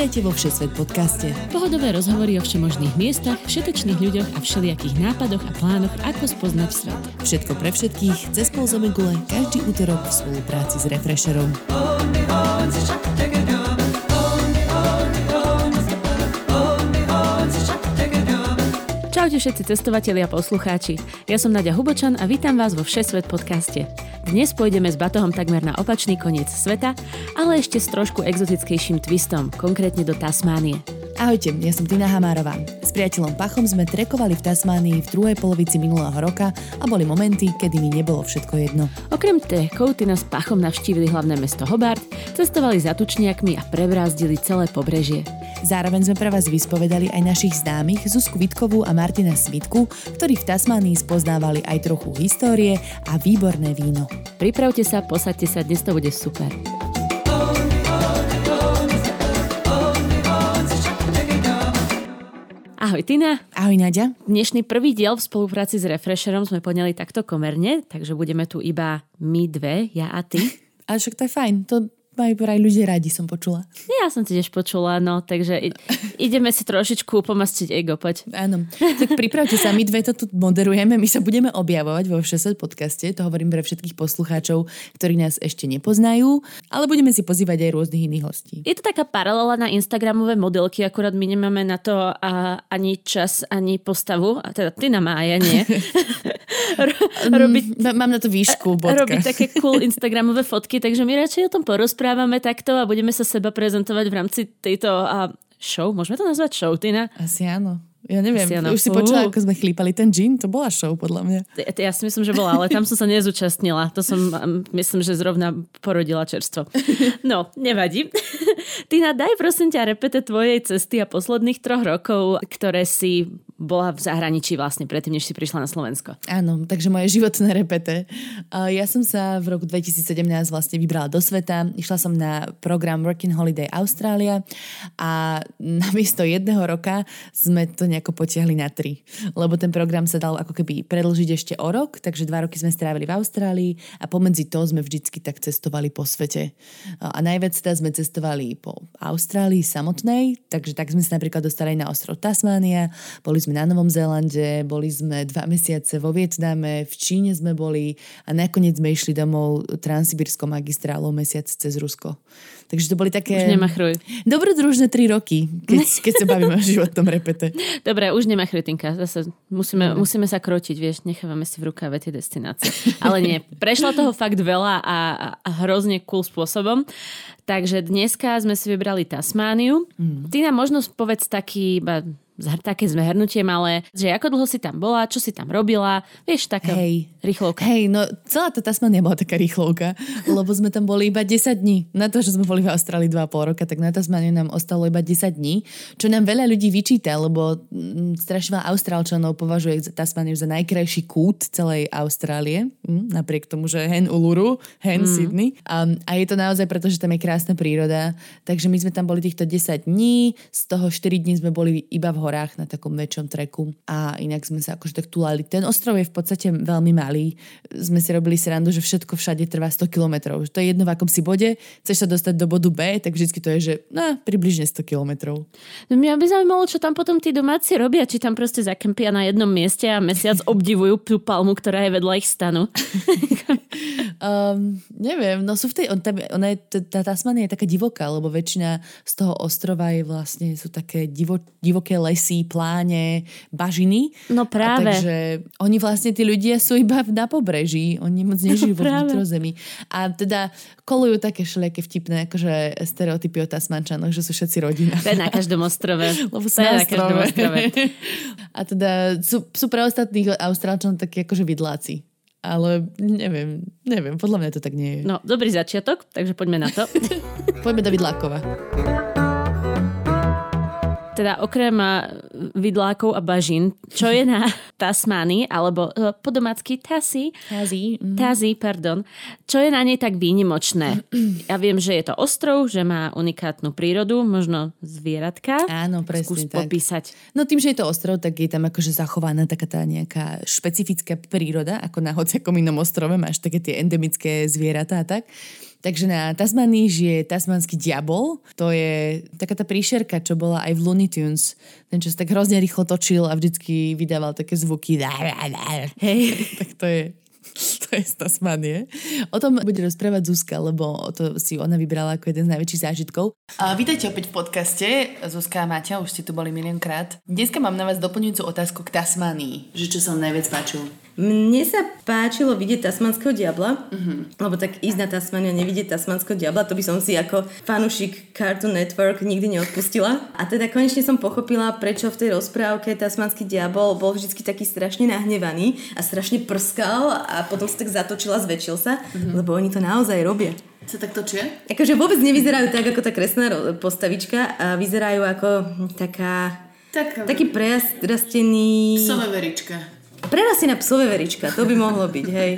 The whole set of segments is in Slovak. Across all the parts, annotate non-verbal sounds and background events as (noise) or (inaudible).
Vítajte vo Všesvet podcaste. Pohodové rozhovory o všemožných miestach, všetečných ľuďoch a všelijakých nápadoch a plánoch, ako spoznať svet. Všetko pre všetkých, cez pol každý útorok v spolupráci s Refresherom. Čaute všetci cestovatelia a poslucháči. Ja som Nadia Hubočan a vítam vás vo Všesvet podcaste. Dnes pôjdeme s batohom takmer na opačný koniec sveta, ale ešte s trošku exotickejším twistom, konkrétne do Tasmánie. Ahojte, ja som Tina Hamárová. S priateľom Pachom sme trekovali v Tasmánii v druhej polovici minulého roka a boli momenty, kedy mi nebolo všetko jedno. Okrem trekov Tina s Pachom navštívili hlavné mesto Hobart, cestovali za tučniakmi a prebrázdili celé pobrežie. Zároveň sme pre vás vyspovedali aj našich známych Zuzku Vitkovú a Martina Svitku, ktorí v Tasmánii spoznávali aj trochu histórie a výborné víno. Pripravte sa, posaďte sa, dnes to bude super. Ahoj Tina. Ahoj Nadia. Dnešný prvý diel v spolupráci s Refresherom sme poňali takto komerne, takže budeme tu iba my dve, ja a ty. (laughs) Ale však to je fajn, to majú vraj ľudia radi, som počula. Ja som tiež počula, no, takže ideme si trošičku pomastiť ego, poď. Áno, tak pripravte sa, my dve to tu moderujeme, my sa budeme objavovať vo Všeset podcaste, to hovorím pre všetkých poslucháčov, ktorí nás ešte nepoznajú, ale budeme si pozývať aj rôznych iných hostí. Je to taká paralela na Instagramové modelky, akurát my nemáme na to a, ani čas, ani postavu, a teda ty na má, ja nie. (laughs) robiť, Mám na to výšku, bodka. Robiť také cool Instagramové fotky, takže my radšej o tom porozprávame rozprávame takto a budeme sa seba prezentovať v rámci tejto a show. Môžeme to nazvať show, Tina? Asi áno. Ja neviem, Siano. už si počula, ako sme chlípali ten gin, to bola show podľa mňa. Ja, ja si myslím, že bola, ale tam som sa nezúčastnila. To som, myslím, že zrovna porodila čerstvo. No, nevadí. Tina, daj prosím ťa repete tvojej cesty a posledných troch rokov, ktoré si bola v zahraničí vlastne predtým, než si prišla na Slovensko. Áno, takže moje životné repete. Ja som sa v roku 2017 vlastne vybrala do sveta. Išla som na program Working Holiday Australia a namiesto jedného roka sme to nejako potiahli na tri. Lebo ten program sa dal ako keby predlžiť ešte o rok, takže dva roky sme strávili v Austrálii a pomedzi to sme vždycky tak cestovali po svete. A najviac teda sme cestovali po Austrálii samotnej, takže tak sme sa napríklad dostali na ostrov Tasmánia, boli sme na Novom Zélande, boli sme dva mesiace vo Vietname, v Číne sme boli a nakoniec sme išli domov transsibirskou magistrálou mesiac cez Rusko. Takže to boli také... Už nemachruj. Dobrodružné tri roky, keď, (laughs) keď sa bavíme o životnom repete. Dobre, už nemachruj, Tinka. Zase musíme, musíme sa krotiť, vieš, nechávame si v rukáve tie destinácie. Ale nie, prešlo toho fakt veľa a, a hrozne cool spôsobom. Takže dneska sme si vybrali Tasmániu. Mm. Ty nám možno povedz taký iba také zhrnutie malé, že ako dlho si tam bola, čo si tam robila, vieš, taká Hej. rýchlovka. Hej, no celá tá Tasmania bola taká rýchlovka, lebo sme tam boli iba 10 dní. Na to, že sme boli v Austrálii 2,5 roka, tak na Tasmaniu nám ostalo iba 10 dní, čo nám veľa ľudí vyčíta, lebo mm, strašne veľa Austrálčanov považuje Tasmaniu za najkrajší kút celej Austrálie, mm, napriek tomu, že hen Uluru, hen mm. Sydney. A, a je to naozaj preto, že tam je krásna príroda. Takže my sme tam boli týchto 10 dní, z toho 4 dní sme boli iba v horách na takom väčšom treku a inak sme sa akože tak tulali. Ten ostrov je v podstate veľmi malý. Sme si robili srandu, že všetko všade trvá 100 km. To je jedno v akom si bode, chceš sa dostať do bodu B, tak vždy to je, že no, približne 100 km. No, mňa by zaujímalo, čo tam potom tí domáci robia, či tam proste zakempia na jednom mieste a mesiac obdivujú tú palmu, ktorá je vedľa ich stanu. (laughs) um, neviem, no sú v tej, on, tam, ona je, tá Tasmania je taká divoká, lebo väčšina z toho ostrova je vlastne, sú také divo, divoké lesy pláne, bažiny. No práve. A takže oni vlastne, tí ľudia sú iba na pobreží, oni moc nežijú no, vo (laughs) vnútrozemí. A teda kolujú také všelijaké vtipné akože stereotypy o Tasmančanoch, že sú všetci rodina. To je na každom ostrove. (laughs) Lebo sú na, na každom ostrove. (laughs) A teda sú, sú pre ostatných Austrálčanov také akože vidláci. Ale neviem, neviem, podľa mňa to tak nie je. No, dobrý začiatok, takže poďme na to. (laughs) poďme do Vidlákova teda okrem vidlákov a bažín, čo je na (laughs) Tasmánii, alebo e, po domácky Tasí. Tasí. Mm. Tasí, pardon. Čo je na nej tak výnimočné? (clears throat) Ja viem, že je to ostrov, že má unikátnu prírodu, možno zvieratka. Áno, presne Skús tak. popísať. No tým, že je to ostrov, tak je tam akože zachovaná taká tá nejaká špecifická príroda, ako na hociakom inom ostrove máš také tie endemické zvieratá a tak. Takže na Tasmanii žije tasmanský diabol. To je taká tá príšerka, čo bola aj v Looney Tunes. Ten, čo sa tak hrozne rýchlo točil a vždycky vydával také zvuky. Hej, (laughs) tak to je to je z Tasmanie. O tom bude rozprávať Zuzka, lebo to si ona vybrala ako jeden z najväčších zážitkov. A vítajte opäť v podcaste. Zuzka a Maťa, už ste tu boli miliónkrát. Dneska mám na vás doplňujúcu otázku k Tasmanii. Že čo sa vám najviac páčilo? Mne sa páčilo vidieť tasmanského diabla, uh-huh. lebo tak ísť na Tasmaniu a nevidieť tasmanského diabla, to by som si ako fanušik Cartoon Network nikdy neodpustila. A teda konečne som pochopila, prečo v tej rozprávke tasmanský diabol bol vždy taký strašne nahnevaný a strašne prskal a potom sa tak zatočil a zväčšil sa, uh-huh. lebo oni to naozaj robia. Sa tak točia? Akože vôbec nevyzerajú tak ako tá kresná postavička a vyzerajú ako taká... Tak, taký prerastený... Psové verička. Prerastie na psové verička, to by mohlo byť, hej.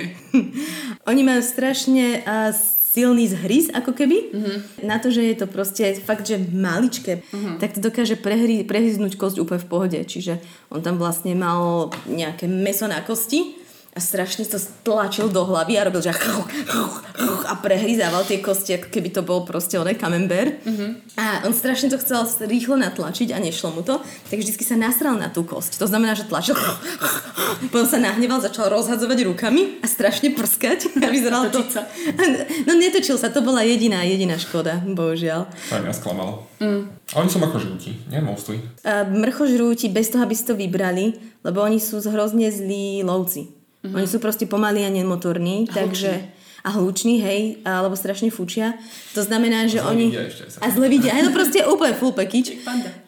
(laughs) Oni majú strašne uh, silný zhryz, ako keby. Uh-huh. Na to, že je to proste fakt, že maličké, uh-huh. tak to dokáže prehry, prehryznúť kosť úplne v pohode. Čiže on tam vlastne mal nejaké meso na kosti a strašne to stlačil do hlavy a robil, že a prehryzával tie kosti, ako keby to bol proste oné kamember. Mm-hmm. A on strašne to chcel rýchlo natlačiť a nešlo mu to, tak vždycky sa nasral na tú kosť. To znamená, že tlačil, potom sa nahneval, začal rozhadzovať rukami a strašne prskať. (laughs) A vyzeral (laughs) to... (laughs) No netočil sa, to bola jediná, jediná škoda, bohužiaľ. To mňa sklamalo. Mm. A oni sú mrchožrúti, nie mostly. Uh, mrchožrúti, bez toho, aby si to vybrali, lebo oni sú hrozne zlí lovci. Mm-hmm. Oni sú proste pomalí a nemotorní, a takže... A hluční, hej, alebo strašne fučia. To znamená, že a oni... Ešte, a zle vidia. Aj to proste úplne full package.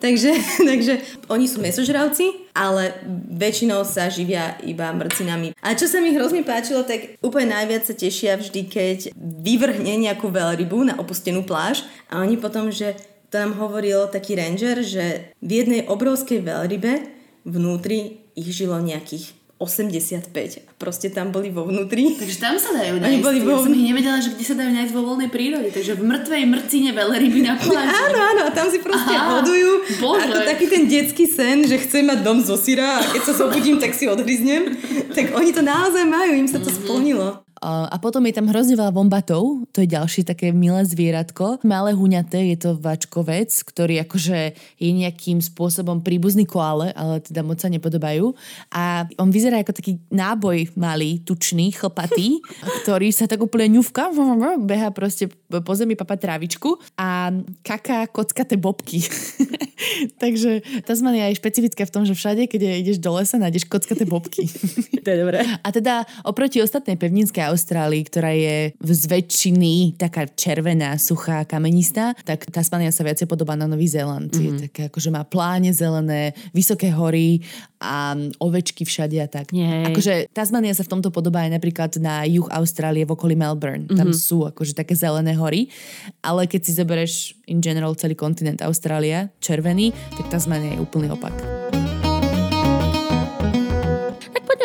takže, (laughs) takže oni sú mesožravci, ale väčšinou sa živia iba mrcinami. A čo sa mi hrozne páčilo, tak úplne najviac sa tešia vždy, keď vyvrhne nejakú veľrybu na opustenú pláž a oni potom, že to nám hovoril taký ranger, že v jednej obrovskej veľrybe vnútri ich žilo nejakých 85. Proste tam boli vo vnútri. Takže tam sa dajú (laughs) nájsť. Oni boli vo... Ja som ich nevedela, že kde sa dajú nájsť vo voľnej prírode. Takže v mŕtvej mrcine veľryby na (laughs) pláži. Áno, áno, a tam si proste Aha, hodujú. Bože. Ako taký ten detský sen, že chcem mať dom zo syra a keď sa zobudím, tak si odhryznem. tak oni to naozaj majú, im sa to mm-hmm. splnilo. A potom je tam hrozne veľa vombatov, to je ďalšie také milé zvieratko. Malé huňaté, je to vačkovec, ktorý akože je nejakým spôsobom príbuzný koale, ale teda moc sa nepodobajú. A on vyzerá ako taký náboj malý, tučný, chlpatý, (laughs) ktorý sa tak úplne ňufka, (laughs) beha proste po zemi papa trávičku a kaká kockaté bobky. (laughs) Takže Tasmania je špecifická v tom, že všade, keď ideš do lesa, nájdeš kockaté bobky. to je dobré. A teda oproti ostatnej pevninskej Austrálii, ktorá je v zväčšiny taká červená, suchá, kamenistá, tak Tasmania sa viacej podobá na Nový Zéland. Mm-hmm. Je mhm. také ako, že má pláne zelené, vysoké hory a ovečky všade a tak. Nie. Akože Tasmania sa v tomto podobá aj napríklad na juh Austrálie v okolí Melbourne. Mm-hmm. Tam mhm. sú akože také zelené hory, ale keď si zoberieš in general celý kontinent Austrália, červený, tak Tasmania je úplný opak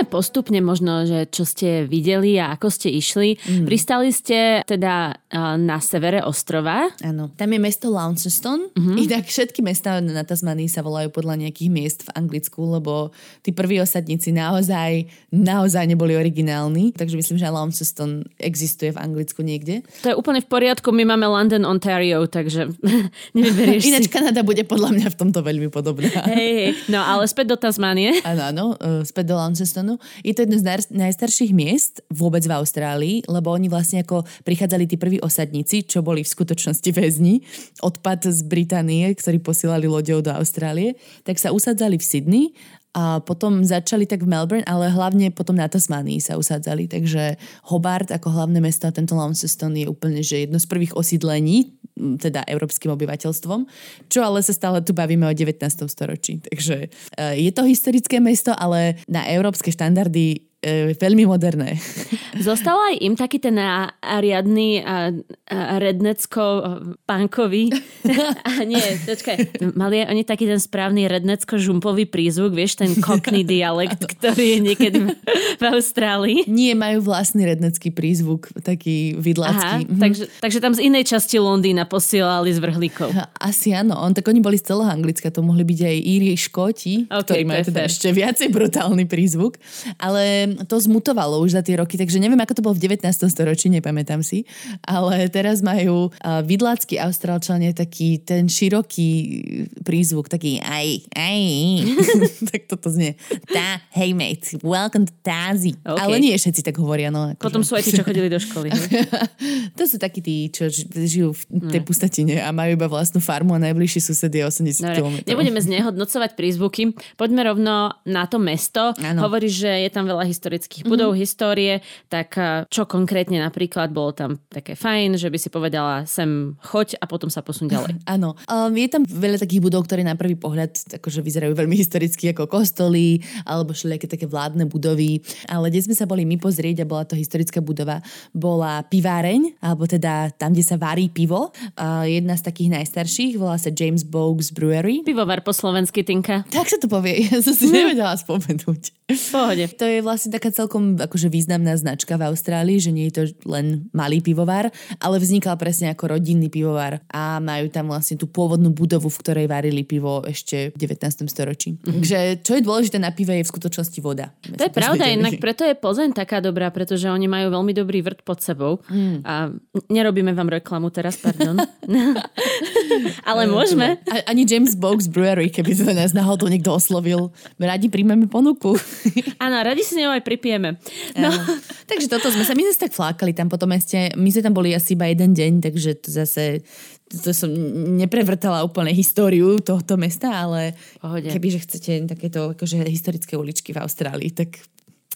postupne možno, že čo ste videli a ako ste išli. Mm. Pristali ste teda na severe ostrova. Áno. Tam je mesto Launceston. Mm-hmm. Inak všetky mesta na Tasmanii sa volajú podľa nejakých miest v Anglicku, lebo tí prví osadníci naozaj, naozaj neboli originálni. Takže myslím, že Launceston existuje v Anglicku niekde. To je úplne v poriadku. My máme London, Ontario, takže (laughs) nevyberieš Ináč si. Kanada bude podľa mňa v tomto veľmi podobná. Hej, hey. no ale späť do Tasmánie. Áno, áno, e, späť do Launcestonu. Je to jedno z naj- najstarších miest vôbec v Austrálii, lebo oni vlastne ako prichádzali tí prví osadníci, čo boli v skutočnosti väzni, odpad z Británie, ktorí posielali loďou do Austrálie, tak sa usadzali v Sydney a potom začali tak v Melbourne, ale hlavne potom na Tasmánii sa usádzali. Takže Hobart ako hlavné mesto a tento Launceston je úplne že jedno z prvých osídlení, teda európskym obyvateľstvom, čo ale sa stále tu bavíme o 19. storočí. Takže e, je to historické mesto, ale na európske štandardy e, veľmi moderné. (laughs) Zostal aj im taký ten riadny a, a rednecko-punkový (laughs) a nie, počkaj, mali oni taký ten správny rednecko-žumpový prízvuk, vieš, ten cockney dialekt, ktorý je niekedy v Austrálii. Nie, majú vlastný rednecký prízvuk, taký vidlácky. Aha, mhm. takže, takže tam z inej časti Londýna posielali z vrhlíkov. Asi áno, on, tak oni boli z celého Anglicka, to mohli byť aj Íri, Škóti, okay, ktorí majú teda ešte viacej brutálny prízvuk, ale to zmutovalo už za tie roky, takže neviem ako to bolo v 19. storočí, nepamätám si, ale teraz majú vidlácky austrálčania taký ten široký prízvuk, taký aj, aj, (laughs) tak toto znie. Tá, hey mate, welcome to Tazi. Okay. Ale nie všetci tak hovoria, no. Akože. Potom sú aj tí, čo chodili do školy. (laughs) to sú takí tí, čo žijú v tej pustatine a majú iba vlastnú farmu a najbližší sused je 80 km. Nebudeme znehodnocovať prízvuky, poďme rovno na to mesto. Ano. Hovoríš, že je tam veľa historických budov, mm-hmm. histórie, tak čo konkrétne napríklad bolo tam také fajn, že by si povedala sem choď a potom sa posun ďalej. (laughs) Áno. Um, je tam veľa takých budov, ktoré na prvý pohľad akože vyzerajú veľmi historicky ako kostoly alebo všelijaké také vládne budovy. Ale kde sme sa boli my pozrieť a bola to historická budova, bola piváreň, alebo teda tam, kde sa varí pivo. Uh, jedna z takých najstarších, volá sa James Bogues Brewery. Pivovar po slovensky, Tinka. Tak sa to povie, (laughs) ja som si nevedela spomenúť. Pohode. To je vlastne taká celkom akože významná značka v Austrálii, že nie je to len malý pivovar, ale vznikal presne ako rodinný pivovar a majú tam vlastne tú pôvodnú budovu, v ktorej varili pivo ešte v 19. storočí. Mm-hmm. Takže čo je dôležité na pive je v skutočnosti voda. To je pravda, inak preto je Plzeň taká dobrá, pretože oni majú veľmi dobrý vrt pod sebou mm. a nerobíme vám reklamu teraz, pardon. (laughs) ale môžeme. A, ani James Bogues Brewery, keby sa nás náhodou niekto oslovil. Radi príjmeme ponuku. Áno, radi si ňou aj pripijeme. No. takže toto sme sa, my sme tak flákali tam po tom meste. My sme tam boli asi iba jeden deň, takže to zase to som neprevrtala úplne históriu tohto mesta, ale Pohode. kebyže chcete takéto akože historické uličky v Austrálii, tak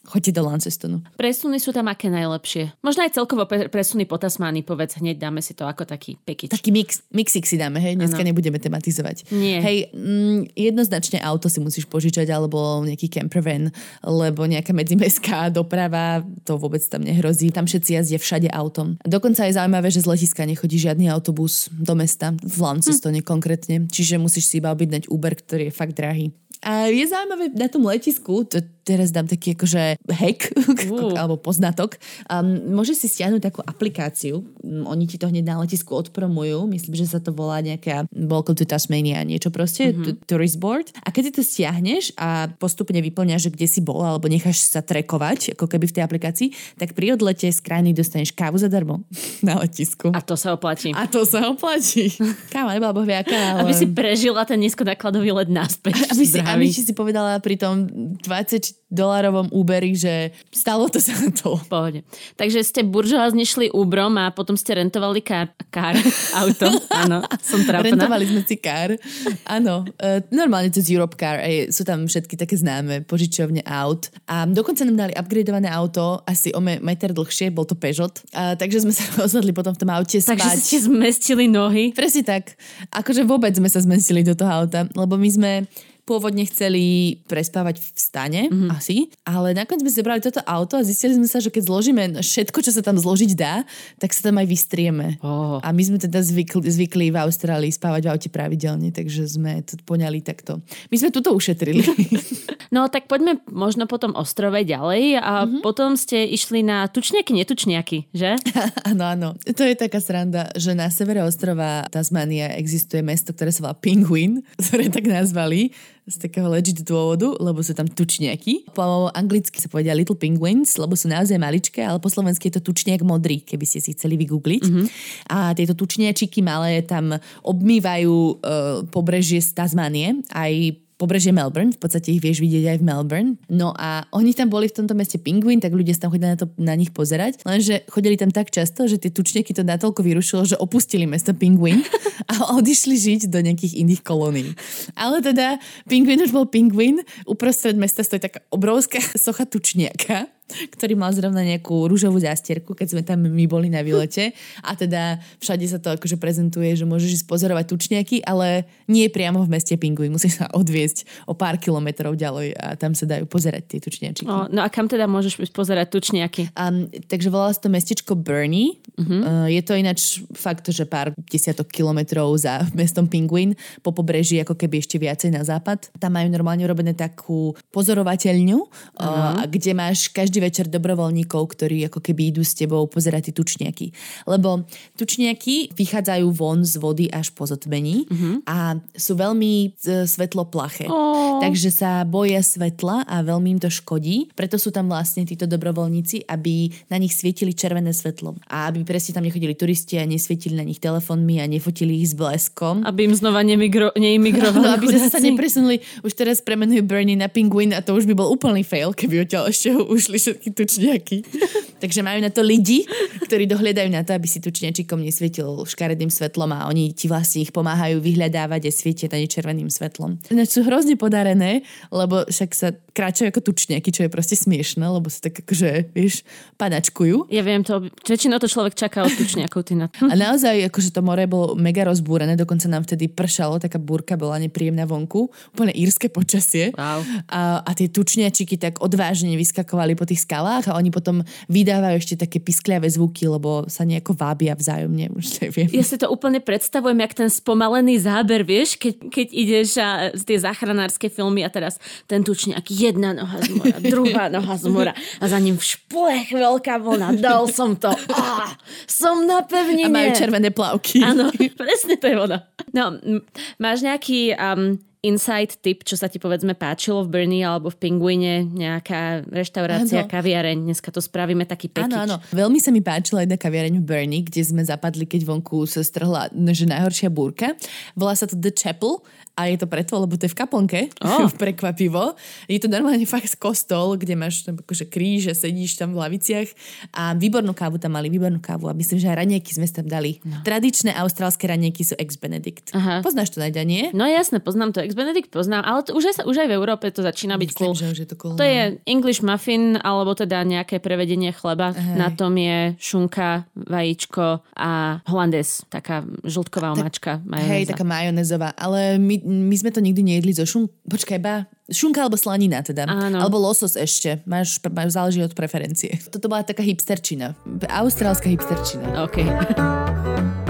Choďte do Launcestonu. Presuny sú tam aké najlepšie? Možno aj celkovo presuny po Tasmánii, povedz, hneď dáme si to ako taký pekič. Taký mix, mixik si dáme, hej, dneska ano. nebudeme tematizovať. Nie. Hej, mm, jednoznačne auto si musíš požičať, alebo nejaký campervan, lebo nejaká medzimestská doprava, to vôbec tam nehrozí. Tam všetci jazdia všade autom. Dokonca je zaujímavé, že z letiska nechodí žiadny autobus do mesta, v Launcestone hm. konkrétne, čiže musíš si iba objednať Uber, ktorý je fakt drahý. A je zaujímavé na tom letisku, to teraz dám taký akože hack, (laughs) uh. alebo poznatok, um, môžeš si stiahnuť takú aplikáciu, um, oni ti to hneď na letisku odpromujú, myslím, že sa to volá nejaká Welcome to Tasmania, niečo proste, mm-hmm. tourist board. A keď si to stiahneš a postupne vyplňaš, že kde si bol, alebo necháš sa trekovať, ako keby v tej aplikácii, tak pri odlete z krajiny dostaneš kávu zadarmo (laughs) na letisku. A to sa oplatí. A to sa oplatí. (laughs) Káva nebola bohviaká, ale... Aby si prežila ten nízkonákladový let naspäť. Aby si, aby si povedala pri tom 20 dolárovom Uberi, že stalo to sa to. Pohode. Takže ste buržoázne šli Uberom a potom ste rentovali kár, kár auto. (laughs) Áno, som trápna. Rentovali sme si kár. Áno, uh, normálne cez Europe Car. Aj, sú tam všetky také známe požičovne aut. A dokonca nám dali upgradeované auto asi o meter dlhšie, bol to Peugeot. A, takže sme sa (laughs) rozhodli potom v tom aute spať. Takže ste zmestili nohy? Presne tak. Akože vôbec sme sa zmestili do toho auta, lebo my sme pôvodne chceli prespávať v stane, mm-hmm. asi, ale nakoniec sme zobrali toto auto a zistili sme sa, že keď zložíme všetko, čo sa tam zložiť dá, tak sa tam aj vystrieme. Oh. A my sme teda zvykli, zvykli v Austrálii spávať v aute pravidelne, takže sme to poňali takto. My sme tuto ušetrili. (laughs) no tak poďme možno po tom ostrove ďalej a mm-hmm. potom ste išli na tučniaky, netučniaky, že? (laughs) Áno, áno. To je taká sranda, že na severe ostrova Tasmania existuje mesto, ktoré sa volá Penguin, (laughs) ktoré tak nazvali z takého legit dôvodu, lebo sú tam tučniaky. Po anglicky sa povedia Little Penguins, lebo sú naozaj maličké, ale po slovensky je to tučniak modrý, keby ste si chceli vygoogliť. Mm-hmm. A tieto tučniačiky malé tam obmývajú uh, pobrežie z Tasmanie, aj pobrežie Melbourne, v podstate ich vieš vidieť aj v Melbourne. No a oni tam boli v tomto meste Penguin, tak ľudia sa tam chodili na, to, na nich pozerať, lenže chodili tam tak často, že tie tučnieky to natoľko vyrušilo, že opustili mesto Penguin (laughs) a odišli žiť do nejakých iných kolónií. Ale teda Penguin už bol Penguin, uprostred mesta stojí taká obrovská (laughs) socha tučniaka ktorý mal zrovna nejakú rúžovú zástierku, keď sme tam my boli na výlete. A teda všade sa to akože prezentuje, že môžeš ísť pozorovať tučniaky, ale nie priamo v meste Pinguin. Musíš sa odviesť o pár kilometrov ďalej a tam sa dajú pozerať tie tučniačiky. O, no a kam teda môžeš pozerať tučniaky? Um, takže volá sa to mestečko Bernie. Uh-huh. Uh, je to ináč fakt, že pár desiatok kilometrov za mestom Pinguin po pobreží, ako keby ešte viacej na západ. Tam majú normálne urobené takú pozorovateľňu, uh-huh. uh, kde máš každý každý večer dobrovoľníkov, ktorí ako keby idú s tebou pozerať tie tučniaky. Lebo tučniaky vychádzajú von z vody až po zotmení uh-huh. a sú veľmi e, svetloplaché. Oh. Takže sa boja svetla a veľmi im to škodí. Preto sú tam vlastne títo dobrovoľníci, aby na nich svietili červené svetlo. A aby presne tam nechodili turisti a nesvietili na nich telefónmi a nefotili ich s bleskom. Aby im znova nemigro- neimigrovali. (laughs) No, aby sa nepresunuli. Už teraz premenujú Bernie na Penguin a to už by bol úplný fail, keby odtiaľ ešte (laughs) ušli všetky tučniaky. (laughs) Takže majú na to lidi, ktorí dohľadajú na to, aby si tučniačikom nesvietil škaredým svetlom a oni ti vlastne ich pomáhajú vyhľadávať a svietia tady červeným svetlom. Ináč sú hrozne podarené, lebo však sa kráčajú ako tučniaky, čo je proste smiešne, lebo sa tak akože, vieš, padačkujú. Ja viem to, väčšinou to človek čaká od tučniakov. Ty na... A naozaj, akože to more bolo mega rozbúrené, dokonca nám vtedy pršalo, taká búrka bola nepríjemná vonku, úplne írske počasie. Wow. A, a tie tučniačiky tak odvážne vyskakovali po tých skalách a oni potom vydávajú ešte také piskliavé zvuky, lebo sa nejako vábia vzájomne, už neviem. Ja si to úplne predstavujem, jak ten spomalený záber, vieš, keď, keď ideš a tie záchranárske filmy a teraz ten tučniak jedna noha z mora, (laughs) druhá noha z mora a za ním šplech veľká vlna. Dal som to. Á, som na pevnine. A majú červené plavky. Áno, (laughs) presne to je ona. No, máš nejaký um, insight tip, čo sa ti povedzme páčilo v Bernie alebo v Pinguine, nejaká reštaurácia, ano. kaviareň, dneska to spravíme taký pekič. Áno, áno. Veľmi sa mi páčila jedna kaviareň v Bernie, kde sme zapadli, keď vonku sa strhla že najhoršia búrka. Volá sa to The Chapel a je to preto, lebo to je v kaplnke, oh. (laughs) prekvapivo. Je to normálne fakt kostol, kde máš tam akože kríž a sedíš tam v laviciach a výbornú kávu tam mali, výbornú kávu a myslím, že aj ranieky sme tam dali. No. Tradičné austrálske ranieky sú ex-Benedict. Aha. Poznáš to, Nadia, nie? No jasne, poznám to. Ex-Benedict poznám, ale to už, aj, už aj v Európe to začína byť myslím, cool. Že už je to cool. To no. je English muffin, alebo teda nejaké prevedenie chleba. Aha. Na tom je šunka, vajíčko a holandes, taká žltková omáčka. Hej, taká majonezová. Ale my my sme to nikdy nejedli zo šun... Počkaj, ba, šunka alebo slanina teda. Áno. Alebo losos ešte. Máš, máš, záleží od preferencie. Toto bola taká hipsterčina. Austrálska hipsterčina. OK. (laughs)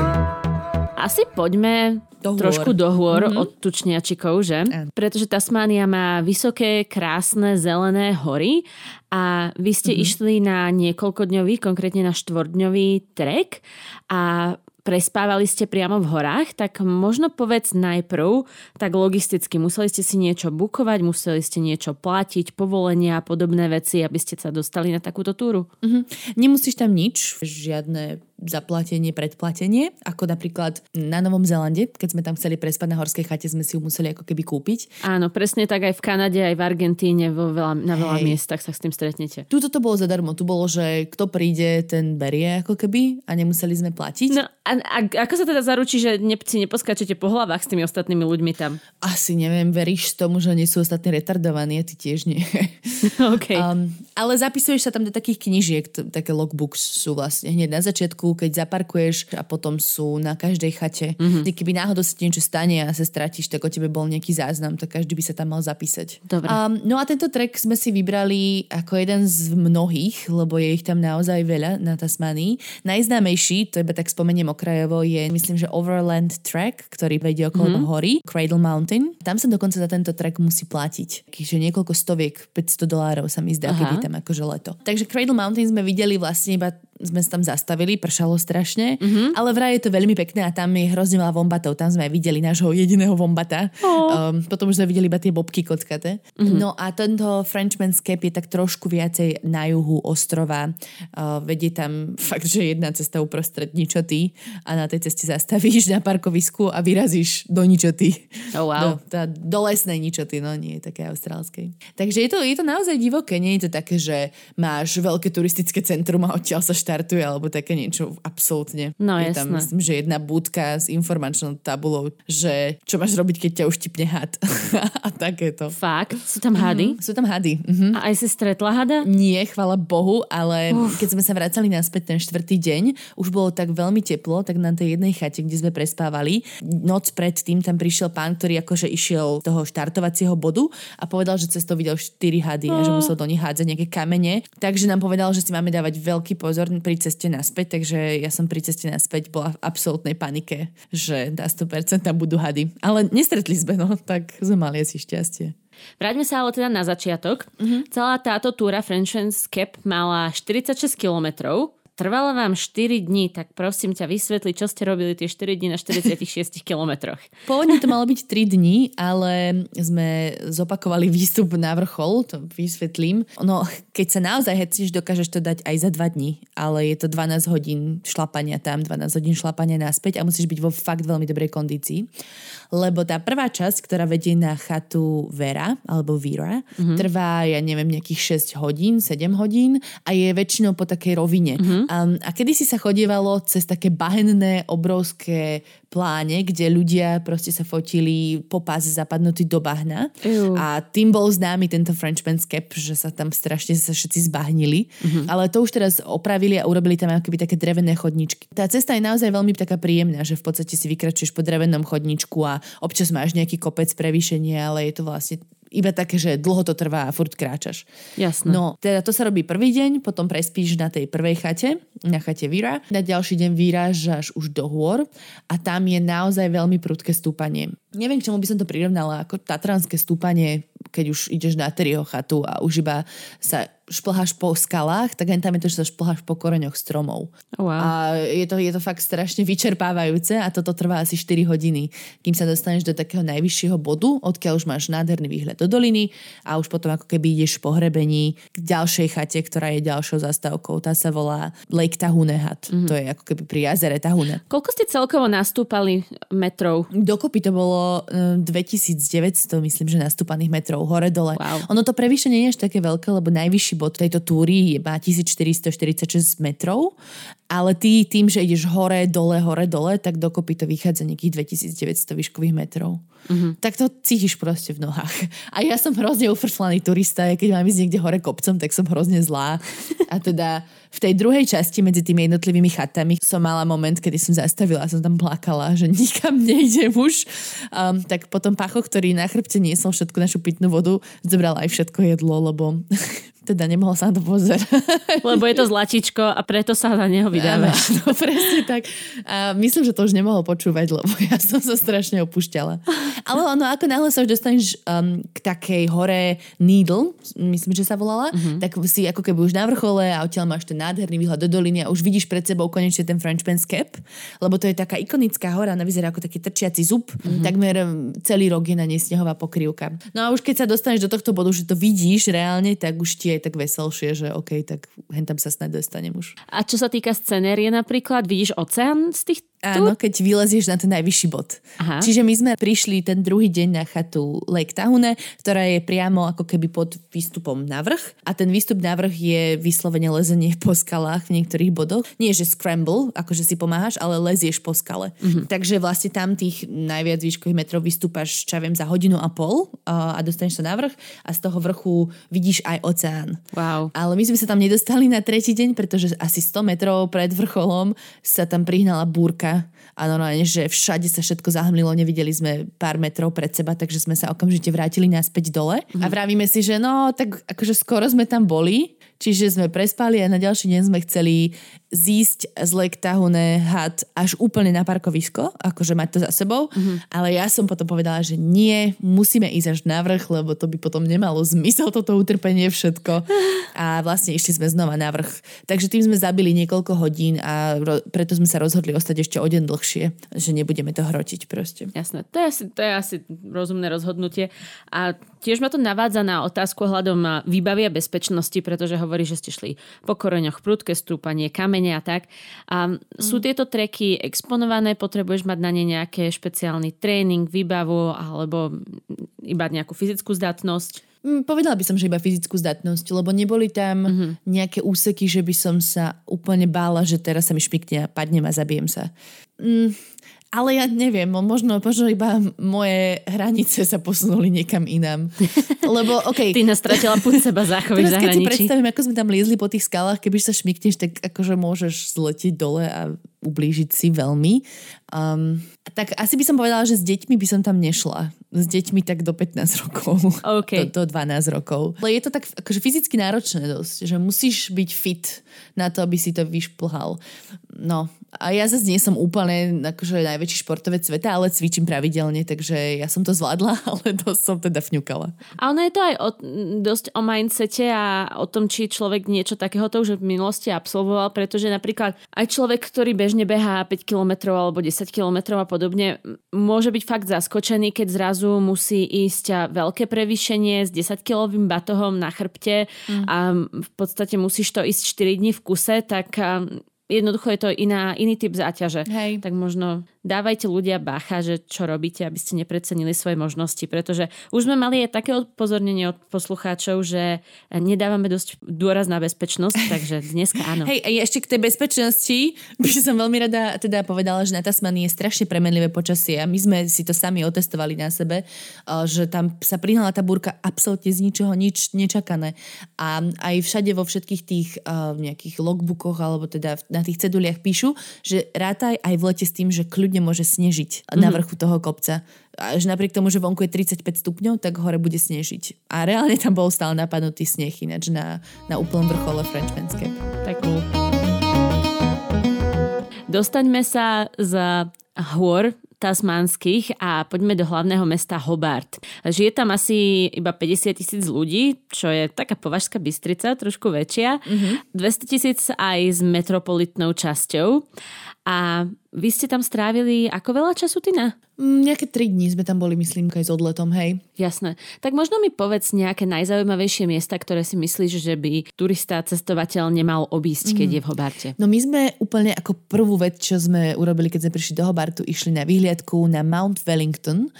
Asi poďme do trošku do hôr mm-hmm. od tučniačikov, že? Mm. Pretože Tasmánia má vysoké, krásne, zelené hory a vy ste mm-hmm. išli na niekoľkodňový, konkrétne na štvordňový trek a prespávali ste priamo v horách, tak možno povedz najprv, tak logisticky, museli ste si niečo bukovať, museli ste niečo platiť, povolenia a podobné veci, aby ste sa dostali na takúto túru? Mm-hmm. Nemusíš tam nič, žiadne zaplatenie, predplatenie, ako napríklad na Novom Zelande, keď sme tam chceli prespať na horskej chate, sme si ju museli ako keby kúpiť. Áno, presne tak aj v Kanade, aj v Argentíne, vo veľa, na veľa Hej. miestach sa s tým stretnete. Tuto to bolo zadarmo, tu bolo, že kto príde, ten berie ako keby a nemuseli sme platiť. No a, a ako sa teda zaručí, že ne, si neposkáčete po hlavách s tými ostatnými ľuďmi tam? Asi neviem, veríš tomu, že nie sú ostatní retardovaní, a ty tiež nie. (laughs) okay. um, ale zapisuješ sa tam do takých knižiek, t- také logbooks sú vlastne hneď na začiatku, keď zaparkuješ a potom sú na každej chate. Mm-hmm. Keby náhodou sa ti niečo stane a sa stratíš, tak o tebe bol nejaký záznam, tak každý by sa tam mal zapísať. Dobre. Um, no a tento trek sme si vybrali ako jeden z mnohých, lebo je ich tam naozaj veľa na Tasmanii. Najznámejší, to iba tak spomeniem okrajovo, je myslím, že Overland Trek, ktorý vedie okolo mm-hmm. hory, Cradle Mountain. Tam sa dokonca za tento trek musí platiť. Čiže niekoľko stoviek, 500 dolárov sa mi zdá, Aha. keby tam akože leto. Takže Cradle Mountain sme videli vlastne iba sme sa tam zastavili, pršalo strašne, mm-hmm. ale vraj je to veľmi pekné a tam je hrozne veľa vombatov. Tam sme aj videli nášho jediného vombata. Oh. Um, potom už sme videli iba tie bobky kockaté. Mm-hmm. No a tento Frenchman's Cap je tak trošku viacej na juhu ostrova. Uh, vedie tam (laughs) fakt, že jedna cesta uprostred ničoty a na tej ceste zastavíš na parkovisku a vyrazíš do ničoty. Oh, wow. Do, tá, do lesnej ničoty, no nie také austrálskej. Takže je to, je to naozaj divoké, nie je to také, že máš veľké turistické centrum a odtiaľ sa štartuje alebo také niečo absolútne. No je jasné. tam myslím, že jedna budka s informačnou tabulou, že čo máš robiť, keď ťa už tipne had. (laughs) a takéto. Fakt? Sú tam hady? Mm-hmm. Sú tam hady. Mm-hmm. A aj si stretla hada? Nie, chvala Bohu, ale Uf. keď sme sa vracali naspäť ten štvrtý deň, už bolo tak veľmi teplo, tak na tej jednej chate, kde sme prespávali, noc predtým tam prišiel pán, ktorý akože išiel toho štartovacieho bodu a povedal, že cez to videl 4 hady a že musel do nich hádzať nejaké kamene. Takže nám povedal, že si máme dávať veľký pozor pri ceste naspäť, takže ja som pri ceste naspäť bola v absolútnej panike, že na 100% tam budú hady. Ale nestretli sme, no, tak sme mali asi šťastie. Vráťme sa ale teda na začiatok. Uh-huh. Celá táto túra French Cap mala 46 kilometrov Trvalo vám 4 dní, tak prosím ťa vysvetli, čo ste robili tie 4 dní na 46 (laughs) kilometroch. Pôvodne to malo byť 3 dní, ale sme zopakovali výstup na vrchol, to vysvetlím. No, keď sa naozaj hecíš, dokážeš to dať aj za 2 dní, ale je to 12 hodín šlapania tam, 12 hodín šlapania naspäť a musíš byť vo fakt veľmi dobrej kondícii. Lebo tá prvá časť, ktorá vedie na chatu Vera, alebo Vira, mm-hmm. trvá, ja neviem, nejakých 6 hodín, 7 hodín a je väčšinou po takej rovine. Mm-hmm. Um, a kedy si sa chodievalo cez také bahenné, obrovské pláne, kde ľudia proste sa fotili po pás zapadnutý do bahna. Ew. A tým bol známy tento Frenchman's Cap, že sa tam strašne sa všetci zbahnili. Uh-huh. Ale to už teraz opravili a urobili tam akoby také drevené chodničky. Tá cesta je naozaj veľmi taká príjemná, že v podstate si vykračuješ po drevenom chodničku a občas máš nejaký kopec prevýšenie, ale je to vlastne iba také, že dlho to trvá a furt kráčaš. Jasné. No, teda to sa robí prvý deň, potom prespíš na tej prvej chate, na chate Víra. Na ďalší deň vyrážaš už do hôr a tam je naozaj veľmi prudké stúpanie. Neviem, k čomu by som to prirovnala, ako tatranské stúpanie, keď už ideš na Terryho chatu a už iba sa šplháš po skalách, tak aj tam je to, že sa šplháš po koreňoch stromov. Wow. A je to, je to fakt strašne vyčerpávajúce a toto trvá asi 4 hodiny, kým sa dostaneš do takého najvyššieho bodu, odkiaľ už máš nádherný výhľad do doliny a už potom ako keby ideš po hrebení k ďalšej chate, ktorá je ďalšou zastávkou. Tá sa volá Lake Tahune Hat. Mm-hmm. To je ako keby pri jazere Tahune. Koľko ste celkovo nastúpali metrov? Dokopy to bolo 2900, myslím, že nastúpaných metrov hore-dole. Wow. Ono to prevýšenie nie je až také veľké, lebo najvyšší najvyšší bod tejto túry je 1446 metrov, ale ty tým, že ideš hore, dole, hore, dole, tak dokopy to vychádza nejakých 2900 výškových metrov. Mm-hmm. Tak to cítiš proste v nohách. A ja som hrozne ufrflaný turista, keď mám ísť niekde hore kopcom, tak som hrozne zlá. A teda v tej druhej časti medzi tými jednotlivými chatami som mala moment, kedy som zastavila a som tam plakala, že nikam nejdem už. Um, tak potom Pacho, ktorý na chrbte niesol všetku našu pitnú vodu, zobral aj všetko jedlo, lebo (laughs) teda nemohol sa na to pozerať. Lebo je to zlatičko a preto sa na neho vydáme. No presne tak. A myslím, že to už nemohol počúvať, lebo (laughs) ja som sa strašne opúšťala. Ale ono, ako náhle sa už dostaneš um, k takej hore Needle, myslím, že sa volala, uh-huh. tak si ako keby už na vrchole a odtiaľ máš ten nádherný výhľad do doliny a už vidíš pred sebou konečne ten Frenchman's Cap, lebo to je taká ikonická hora, ona vyzerá ako taký trčiaci zub, uh-huh. takmer celý rok je na nej snehová pokrývka. No a už keď sa dostaneš do tohto bodu, že to vidíš reálne, tak už ti je tak veselšie, že OK, tak hen tam sa snad dostanem už. A čo sa týka scenérie napríklad, vidíš oceán z tých Áno, keď vylezieš na ten najvyšší bod. Aha. Čiže my sme prišli ten druhý deň na chatu Lake Tahune, ktorá je priamo ako keby pod výstupom na vrch. A ten výstup na vrch je vyslovene lezenie po skalách v niektorých bodoch. Nie, že scramble, akože si pomáhaš, ale lezieš po skale. Mm-hmm. Takže vlastne tam tých najviac výškových metrov vystúpaš, čo ja viem, za hodinu a pol a dostaneš sa na vrch a z toho vrchu vidíš aj oceán. Wow. Ale my sme sa tam nedostali na tretí deň, pretože asi 100 metrov pred vrcholom sa tam prihnala búrka a normálne, že všade sa všetko zahmlilo, nevideli sme pár metrov pred seba, takže sme sa okamžite vrátili naspäť dole mm-hmm. a vravíme si, že no, tak akože skoro sme tam boli, čiže sme prespali a na ďalší deň sme chceli zísť z Lake Tahune had až úplne na parkovisko, akože mať to za sebou, mm-hmm. ale ja som potom povedala, že nie, musíme ísť až na vrch, lebo to by potom nemalo zmysel toto utrpenie všetko (laughs) a vlastne išli sme znova na vrch. Takže tým sme zabili niekoľko hodín a ro- preto sme sa rozhodli ostať ešte o deň dlhšie, že nebudeme to hrotiť proste. Jasné, to je asi, to je asi rozumné rozhodnutie a tiež ma to navádza na otázku hľadom výbavy a bezpečnosti, pretože hovorí, že ste šli po koreňoch, prudké stúpanie, kamene a tak. A mm. sú tieto treky exponované, potrebuješ mať na ne nejaké špeciálny tréning, výbavu alebo iba nejakú fyzickú zdatnosť? Mm, povedala by som, že iba fyzickú zdatnosť, lebo neboli tam mm-hmm. nejaké úseky, že by som sa úplne bála, že teraz sa mi špikne a padnem a zabijem sa. Mm, ale ja neviem, možno, možno iba moje hranice sa posunuli niekam inám. (laughs) Lebo, okay. Ty nás stratila pod seba záchovy v zahraničí. Keď si predstavím, ako sme tam liezli po tých skalách, keby sa šmikneš, tak akože môžeš zletiť dole a ublížiť si veľmi. Um, tak asi by som povedala, že s deťmi by som tam nešla. S deťmi tak do 15 rokov. Okay. (laughs) Do, do 12 rokov. Ale je to tak akože fyzicky náročné dosť, že musíš byť fit na to, aby si to vyšplhal. No, A ja zase nie som úplne akože najväčší športovec sveta, ale cvičím pravidelne, takže ja som to zvládla, (laughs) ale dosť som teda fňukala. A ono je to aj o, dosť o mindsete a o tom, či človek niečo takéhoto už v minulosti absolvoval, pretože napríklad aj človek, ktorý bežne behá 5 km alebo 10 km a podobne, môže byť fakt zaskočený, keď zrazu musí ísť veľké prevýšenie s 10-kilovým batohom na chrbte mm. a v podstate musíš to ísť 4 dní v kuse, tak jednoducho je to iná, iný typ záťaže. Hej. Tak možno dávajte ľudia bacha, že čo robíte, aby ste neprecenili svoje možnosti, pretože už sme mali aj také upozornenie od poslucháčov, že nedávame dosť dôraz na bezpečnosť, (laughs) takže dneska áno. Hej, a ešte k tej bezpečnosti by som veľmi rada teda povedala, že na Tasmanii je strašne premenlivé počasie a my sme si to sami otestovali na sebe, že tam sa prihnala tá búrka absolútne z ničoho nič nečakané. A aj všade vo všetkých tých uh, nejakých logbookoch alebo teda na tých ceduliach píšu, že rátaj aj v lete s tým, že kľud kľudne môže snežiť mm-hmm. na mhm. vrchu toho kopca. A že napriek tomu, že vonku je 35 stupňov, tak hore bude snežiť. A reálne tam bol stále napadnutý sneh ináč na, na úplnom vrchole Frenchmanské. Tak cool. Dostaňme sa z hôr tasmanských a poďme do hlavného mesta Hobart. Žije tam asi iba 50 tisíc ľudí, čo je taká považská Bystrica, trošku väčšia. Mm-hmm. 200 tisíc aj s metropolitnou časťou. A vy ste tam strávili ako veľa času, Tina? Mm, nejaké tri dní sme tam boli, myslím, aj s odletom, hej. Jasné. Tak možno mi povedz nejaké najzaujímavejšie miesta, ktoré si myslíš, že by turista, cestovateľ nemal obísť, keď mm. je v Hobarte. No my sme úplne ako prvú vec, čo sme urobili, keď sme prišli do Hobartu, išli na výhliadku na Mount Wellington,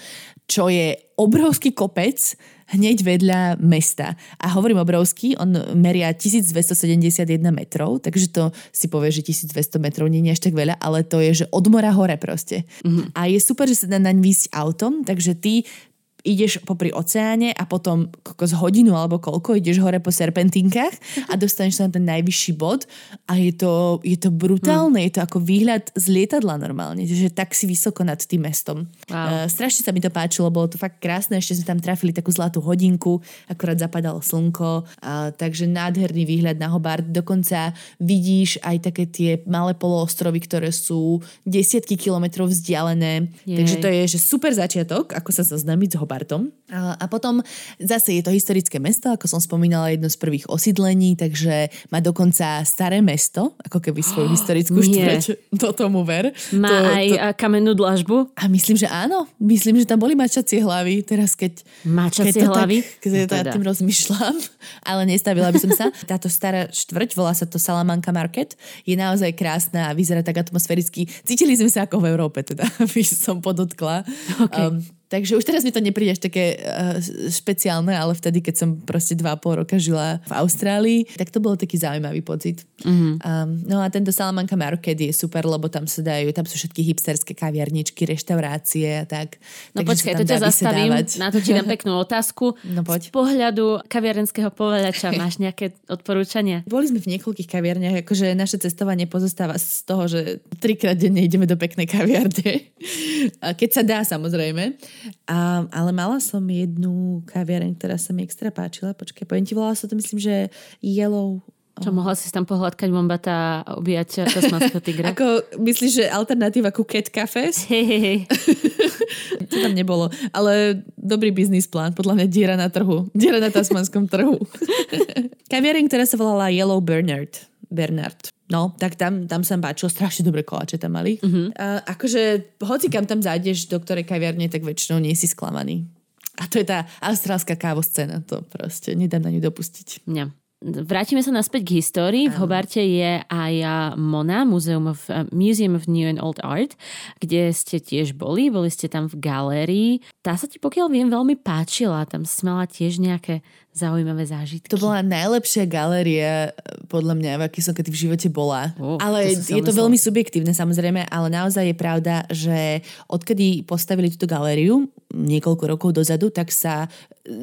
čo je obrovský kopec hneď vedľa mesta. A hovorím obrovský, on meria 1271 metrov, takže to si povie, že 1200 metrov nie je až tak veľa, ale to je, že od mora hore proste. Mm-hmm. A je super, že sa dá naň výsť autom, takže ty ideš popri oceáne a potom z hodinu alebo koľko ideš hore po serpentínkach a dostaneš sa na ten najvyšší bod a je to, je to brutálne, hmm. je to ako výhľad z lietadla normálne, že tak si vysoko nad tým mestom. Wow. Uh, strašne sa mi to páčilo, bolo to fakt krásne, ešte sme tam trafili takú zlatú hodinku, akorát zapadalo slnko, uh, takže nádherný výhľad na Hobart, dokonca vidíš aj také tie malé poloostrovy, ktoré sú desiatky kilometrov vzdialené, Jej. takže to je že super začiatok, ako sa zoznámiť s Hobart Bartom. A, a potom zase je to historické mesto, ako som spomínala, jedno z prvých osídlení, takže má dokonca staré mesto, ako keby svoju oh, (gasps) historickú štvrť. (laughs) Do tomu ver. Má to, aj to... kamennú dlažbu? A myslím, že áno. Myslím, že tam boli mačacie hlavy. Teraz keď... Mačacie keď hlavy? Tak, keď no teda. tým rozmýšľam, (laughs) ale nestavila by som sa. (laughs) Táto stará štvrť, volá sa to Salamanca Market, je naozaj krásna a vyzerá tak atmosféricky. Cítili sme sa ako v Európe, teda by som podotkla. Okay. Um, Takže už teraz mi to nepríde až také uh, špeciálne, ale vtedy, keď som proste dva pol roka žila v Austrálii, tak to bol taký zaujímavý pocit. Mm-hmm. Um, no a tento Salamanca Market je super, lebo tam sa dajú, tam sú všetky hipsterské kaviarničky, reštaurácie a tak. No počkaj, to ťa zastavím, na to ti dám (laughs) peknú otázku. No poď. Z pohľadu kaviarenského povedača (laughs) máš nejaké odporúčania? Boli sme v niekoľkých kaviarniach, akože naše cestovanie pozostáva z toho, že trikrát denne ideme do peknej kaviarne. (laughs) Keď sa dá, samozrejme. A, ale mala som jednu kaviareň, ktorá sa mi extra páčila. Počkaj, poviem ti, volala sa to myslím, že Yellow čo, mohla si tam pohľadkať bombata a obíjať tasmanského tigra? (laughs) Ako, myslíš, že alternatíva ku Cat Cafés? (laughs) Hej, hej, hej. (laughs) to tam nebolo. Ale dobrý biznis plán. Podľa mňa diera na trhu. Diera na tasmanskom trhu. Kaviareň, ktorá sa volala Yellow Bernard. Bernard. No, tak tam, tam sa páčilo, strašne dobré koláče tam mali. Uh-huh. A akože, hoci kam tam zájdeš, do ktorej kaviarne, tak väčšinou nie si sklamaný. A to je tá austrálska kávoscéna, to proste nedám na ňu dopustiť. Nie. Vrátime sa naspäť k histórii. V Hobarte je aj MONA, Museum of, Museum of New and Old Art, kde ste tiež boli. Boli ste tam v galérii. Tá sa ti, pokiaľ viem, veľmi páčila. Tam si mala tiež nejaké zaujímavé zážitky. To bola najlepšia galéria, podľa mňa, v aký som kedy v živote bola. Oh, ale to je to veľmi subjektívne samozrejme, ale naozaj je pravda, že odkedy postavili túto galériu, niekoľko rokov dozadu, tak sa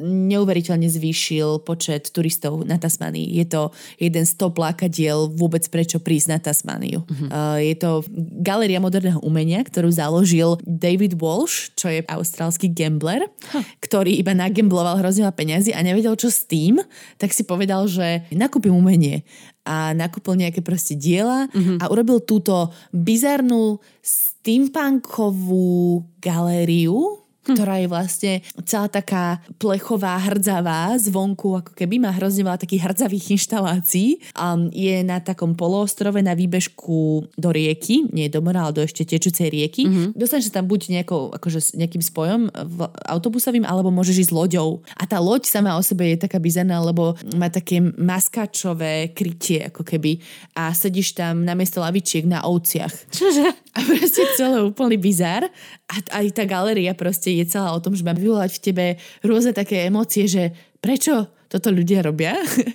neuveriteľne zvýšil počet turistov na Tasmánii. Je to jeden z top lákadiel vôbec prečo prísť na Tasmániu. Uh-huh. Uh, je to galéria moderného umenia, ktorú založil David Walsh, čo je austrálsky gambler, huh. ktorý iba nagambloval hrozne peniazy a nevedel čo s tým, tak si povedal, že nakúpim umenie a nakúpil nejaké proste diela uh-huh. a urobil túto bizarnú steampunkovú galériu, hm. ktorá je vlastne celá taká plechová, hrdzavá, zvonku ako keby má hrozne veľa takých hrdzavých inštalácií. Um, je na takom poloostrove na výbežku do rieky, nie do mora, ale do ešte tečúcej rieky. Mm-hmm. Dostaneš sa tam buď nejakou, akože nejakým spojom v autobusovým, alebo môžeš ísť loďou. A tá loď sama o sebe je taká bizarná, lebo má také maskačové krytie ako keby a sedíš tam na miesto lavičiek na ovciach. Čože? A proste celé úplný bizar. A aj tá galeria proste je celá o tom, že má vyvolať v tebe rôzne také emócie, že prečo toto ľudia robia.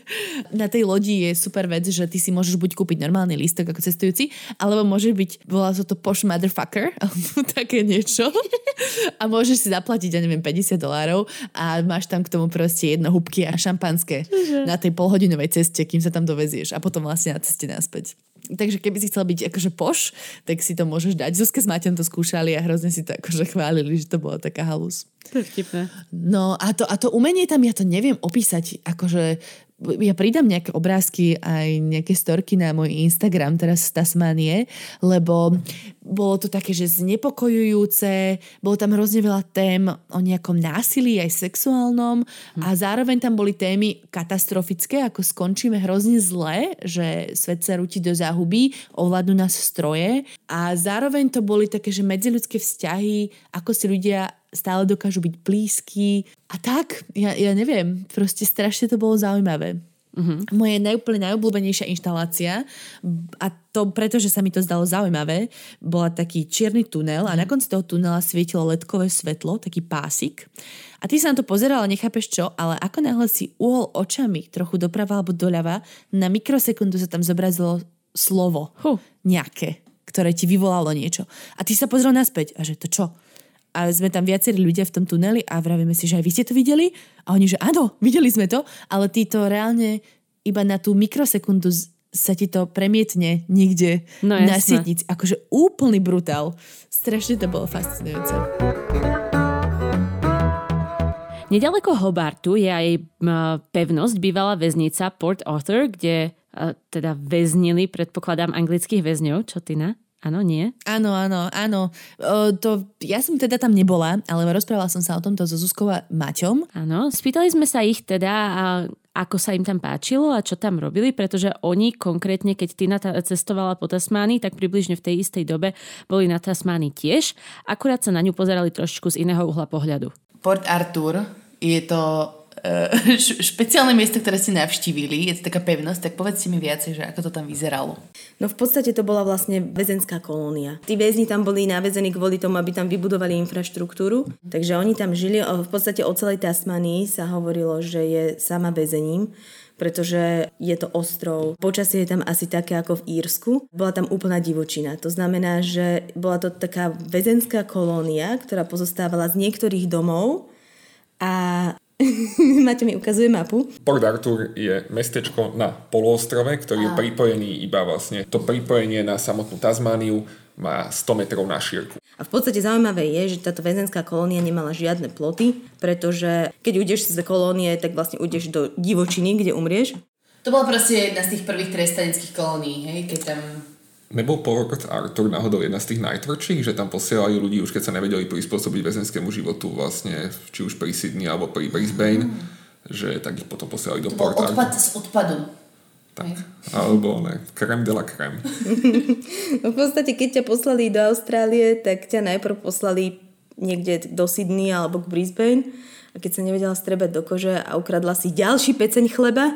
(laughs) Na tej lodi je super vec, že ty si môžeš buď kúpiť normálny lístok ako cestujúci, alebo môže byť, volá sa to posh motherfucker, (laughs) alebo také niečo. A môžeš si zaplatiť, ja neviem, 50 dolárov a máš tam k tomu proste jedno hubky a šampanské na tej polhodinovej ceste, kým sa tam dovezieš a potom vlastne na ceste naspäť. Takže keby si chcel byť akože poš, tak si to môžeš dať. Zuzka s Maťom to skúšali a hrozne si to akože chválili, že to bola taká halus. To je vtipné. No a to, a to umenie tam, ja to neviem opísať, akože ja pridám nejaké obrázky aj nejaké storky na môj Instagram teraz z Tasmanie, lebo bolo to také, že znepokojujúce, bolo tam hrozne veľa tém o nejakom násilí, aj sexuálnom hm. a zároveň tam boli témy katastrofické, ako skončíme hrozne zle, že svet sa rúti do záhuby, ovládnu nás stroje a zároveň to boli také, že medziľudské vzťahy, ako si ľudia stále dokážu byť blízky a tak, ja, ja neviem, proste strašne to bolo zaujímavé. Uh-huh. Moje najúplne najobľúbenejšia inštalácia a to preto, že sa mi to zdalo zaujímavé, bola taký čierny tunel a na konci toho tunela svietilo ledkové svetlo, taký pásik. A ty sa na to pozeral a nechápeš čo, ale ako náhle si uhol očami trochu doprava alebo doľava, na mikrosekundu sa tam zobrazilo slovo huh. nejaké, ktoré ti vyvolalo niečo. A ty sa pozrel naspäť a že to čo? A sme tam viacerí ľudia v tom tuneli a vravíme si, že aj vy ste to videli? A oni, že áno, (laughs) videli sme to, ale ty to reálne iba na tú mikrosekundu sa ti to premietne niekde no, na sietnici. Akože úplný brutál. Strašne to bolo fascinujúce. Nedaleko Hobartu je aj pevnosť, bývalá väznica Port Arthur, kde teda väznili, predpokladám, anglických väzňov. Čo ty na? Áno, nie? Áno, áno, áno. O, to, ja som teda tam nebola, ale rozprávala som sa o tomto so Zuzkou a Maťom. Áno, spýtali sme sa ich teda, a ako sa im tam páčilo a čo tam robili, pretože oni konkrétne, keď Tina cestovala po Tasmánii, tak približne v tej istej dobe boli na Tasmánii tiež, akurát sa na ňu pozerali trošičku z iného uhla pohľadu. Port Arthur je to Eh, špeciálne miesto, ktoré ste navštívili, je to taká pevnosť, tak povedzte mi viacej, že ako to tam vyzeralo. No v podstate to bola vlastne väzenská kolónia. Tí väzni tam boli navezení kvôli tomu, aby tam vybudovali infraštruktúru, takže oni tam žili, v podstate o celej Tasmanii sa hovorilo, že je sama väzením pretože je to ostrov. Počasie je tam asi také ako v Írsku. Bola tam úplná divočina. To znamená, že bola to taká väzenská kolónia, ktorá pozostávala z niektorých domov a (laughs) Maťo mi ukazuje mapu. Port Arthur je mestečko na poloostrove, ktorý je pripojený iba vlastne, to pripojenie na samotnú Tasmániu má 100 metrov na šírku. A v podstate zaujímavé je, že táto väzenská kolónia nemala žiadne ploty, pretože keď ujdeš z kolónie, tak vlastne ujdeš do divočiny, kde umrieš. To bola proste jedna z tých prvých trestaneckých kolónií, hej, keď tam Nebol Port Arthur náhodou jedna z tých najtvrdších, že tam posielali ľudí už keď sa nevedeli prispôsobiť väzenskému životu vlastne, či už pri Sydney alebo pri Brisbane, mm. že tak ich potom posielali do Port Arthur. odpad z odpadu. Tak, alebo ne, krem de la creme. (laughs) no v podstate, keď ťa poslali do Austrálie, tak ťa najprv poslali niekde do Sydney alebo k Brisbane a keď sa nevedela strebať do kože a ukradla si ďalší peceň chleba,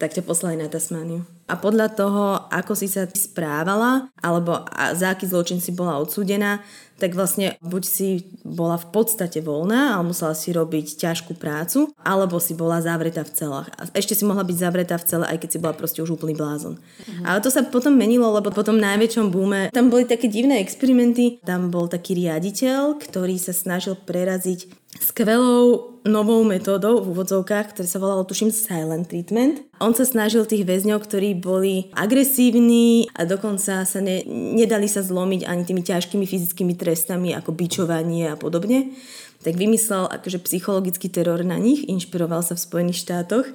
tak ťa poslali na Tasmániu. a podľa toho, ako si sa správala alebo za aký zločin si bola odsúdená, tak vlastne buď si bola v podstate voľná, ale musela si robiť ťažkú prácu, alebo si bola zavretá v celách. A ešte si mohla byť zavretá v cele, aj keď si bola proste už úplný blázon. Mhm. Ale to sa potom menilo, lebo po tom najväčšom boome tam boli také divné experimenty. Tam bol taký riaditeľ, ktorý sa snažil preraziť skvelou novou metódou v úvodzovkách, ktoré sa volalo, tuším, silent treatment. On sa snažil tých väzňov, ktorí boli agresívni a dokonca sa ne, nedali sa zlomiť ani tými ťažkými fyzickými trestami ako bičovanie a podobne tak vymyslel akože psychologický teror na nich, inšpiroval sa v Spojených štátoch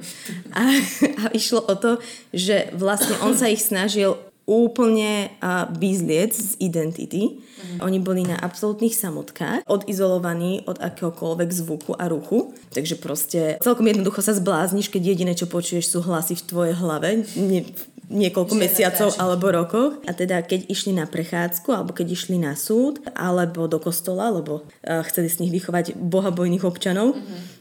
a, a išlo o to, že vlastne on sa ich snažil úplne uh, vyzliec z identity. Mm. Oni boli na absolútnych samotkách, odizolovaní od akéhokoľvek zvuku a ruchu. Takže proste celkom jednoducho sa zblázniš, keď jediné, čo počuješ, sú hlasy v tvojej hlave. Nie, niekoľko Žiadne mesiacov alebo rokoch. A teda keď išli na prechádzku alebo keď išli na súd alebo do kostola, lebo uh, chceli z nich vychovať bohabojných občanov, mm-hmm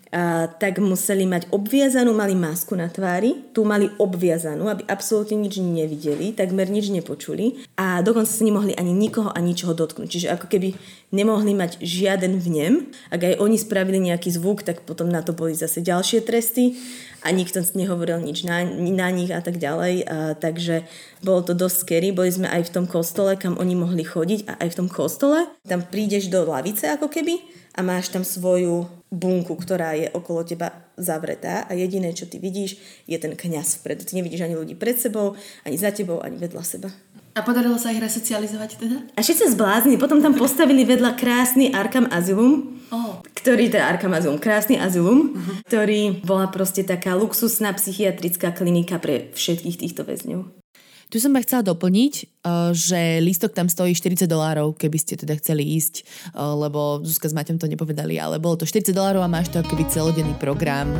tak museli mať obviazanú, mali masku na tvári, tu mali obviazanú, aby absolútne nič nevideli, takmer nič nepočuli a dokonca sa nemohli ani nikoho a ničoho dotknúť. Čiže ako keby nemohli mať žiaden vnem. Ak aj oni spravili nejaký zvuk, tak potom na to boli zase ďalšie tresty a nikto nehovoril nič na, na nich a tak ďalej. A, takže bolo to dosť scary. Boli sme aj v tom kostole, kam oni mohli chodiť a aj v tom kostole. Tam prídeš do lavice ako keby a máš tam svoju bunku, ktorá je okolo teba zavretá a jediné, čo ty vidíš, je ten kňaz vpred. Ty nevidíš ani ľudí pred sebou, ani za tebou, ani vedľa seba. A podarilo sa ich resocializovať teda? A všetci zblázni. Potom tam postavili vedľa krásny Arkham Asylum, oh. ktorý, teda Arkham Asylum, krásny Asylum, uh-huh. ktorý bola proste taká luxusná psychiatrická klinika pre všetkých týchto väzňov. Tu som ma chcela doplniť, eh, že lístok tam stojí 40 dolárov, keby ste teda chceli ísť, eh, lebo Zuzka s Maťom to nepovedali, ale bolo to 40 dolárov a máš to keby celodenný program